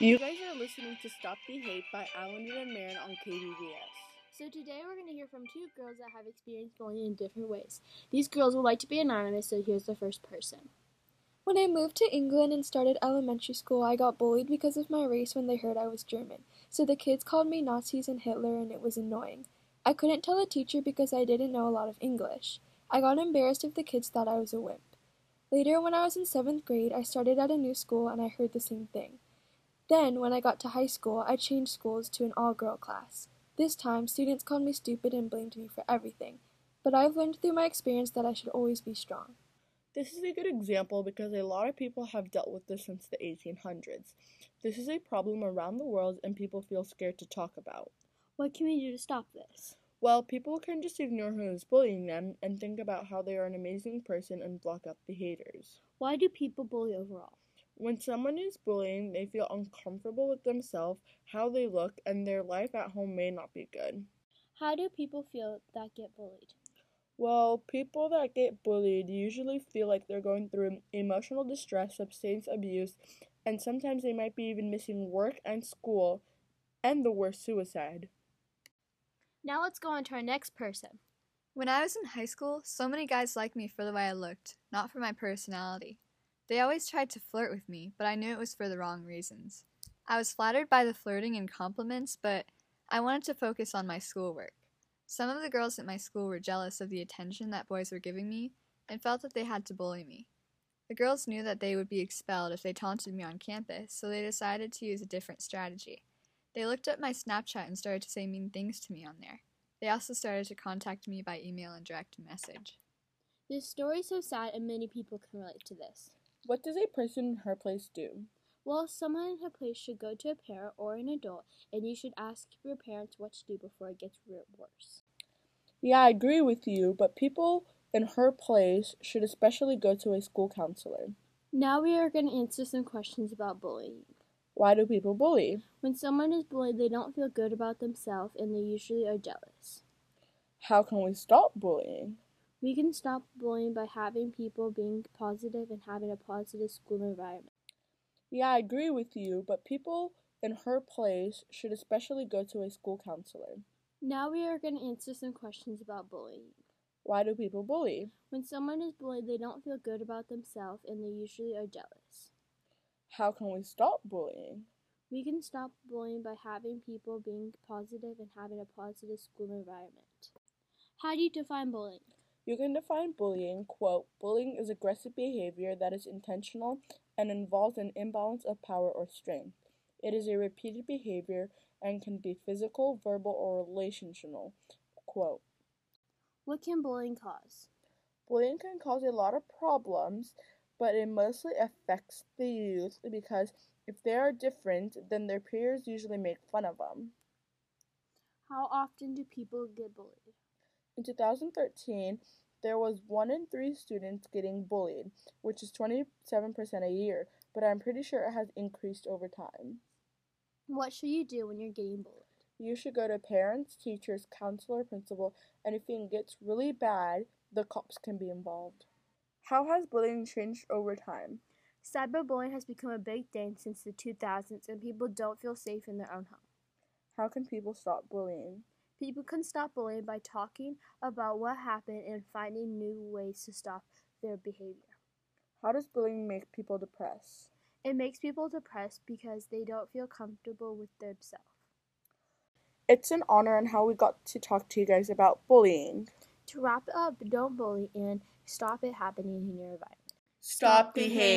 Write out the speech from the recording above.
You guys are listening to Stop the Hate by Alan and Marin on KBBS. So today we're going to hear from two girls that have experienced bullying in different ways. These girls would like to be anonymous, so here's the first person. When I moved to England and started elementary school, I got bullied because of my race when they heard I was German. So the kids called me Nazis and Hitler, and it was annoying. I couldn't tell a teacher because I didn't know a lot of English. I got embarrassed if the kids thought I was a wimp. Later, when I was in seventh grade, I started at a new school and I heard the same thing. Then, when I got to high school, I changed schools to an all girl class. This time, students called me stupid and blamed me for everything. But I've learned through my experience that I should always be strong. This is a good example because a lot of people have dealt with this since the 1800s. This is a problem around the world and people feel scared to talk about. What can we do to stop this? Well, people can just ignore who is bullying them and think about how they are an amazing person and block out the haters. Why do people bully overall? When someone is bullying, they feel uncomfortable with themselves, how they look, and their life at home may not be good. How do people feel that get bullied? Well, people that get bullied usually feel like they're going through emotional distress, substance abuse, and sometimes they might be even missing work and school, and the worst, suicide. Now let's go on to our next person. When I was in high school, so many guys liked me for the way I looked, not for my personality. They always tried to flirt with me, but I knew it was for the wrong reasons. I was flattered by the flirting and compliments, but I wanted to focus on my schoolwork. Some of the girls at my school were jealous of the attention that boys were giving me and felt that they had to bully me. The girls knew that they would be expelled if they taunted me on campus, so they decided to use a different strategy. They looked up my Snapchat and started to say mean things to me on there. They also started to contact me by email and direct message. This story is so sad, and many people can relate to this. What does a person in her place do? Well, someone in her place should go to a parent or an adult, and you should ask your parents what to do before it gets worse. Yeah, I agree with you, but people in her place should especially go to a school counselor. Now we are going to answer some questions about bullying. Why do people bully? When someone is bullied, they don't feel good about themselves and they usually are jealous. How can we stop bullying? We can stop bullying by having people being positive and having a positive school environment. Yeah, I agree with you, but people in her place should especially go to a school counselor. Now we are going to answer some questions about bullying. Why do people bully? When someone is bullied, they don't feel good about themselves and they usually are jealous. How can we stop bullying? We can stop bullying by having people being positive and having a positive school environment. How do you define bullying? You can define bullying, quote, bullying is aggressive behavior that is intentional and involves an imbalance of power or strength. It is a repeated behavior and can be physical, verbal, or relational, quote. What can bullying cause? Bullying can cause a lot of problems, but it mostly affects the youth because if they are different, then their peers usually make fun of them. How often do people get bullied? In 2013, there was 1 in 3 students getting bullied, which is 27% a year, but I'm pretty sure it has increased over time. What should you do when you're getting bullied? You should go to parents, teachers, counselor, principal, and if it gets really bad, the cops can be involved. How has bullying changed over time? Cyberbullying has become a big thing since the 2000s, and people don't feel safe in their own home. How can people stop bullying? People can stop bullying by talking about what happened and finding new ways to stop their behavior. How does bullying make people depressed? It makes people depressed because they don't feel comfortable with themselves. It's an honor and how we got to talk to you guys about bullying. To wrap it up, don't bully and stop it happening in your environment. Stop the hate.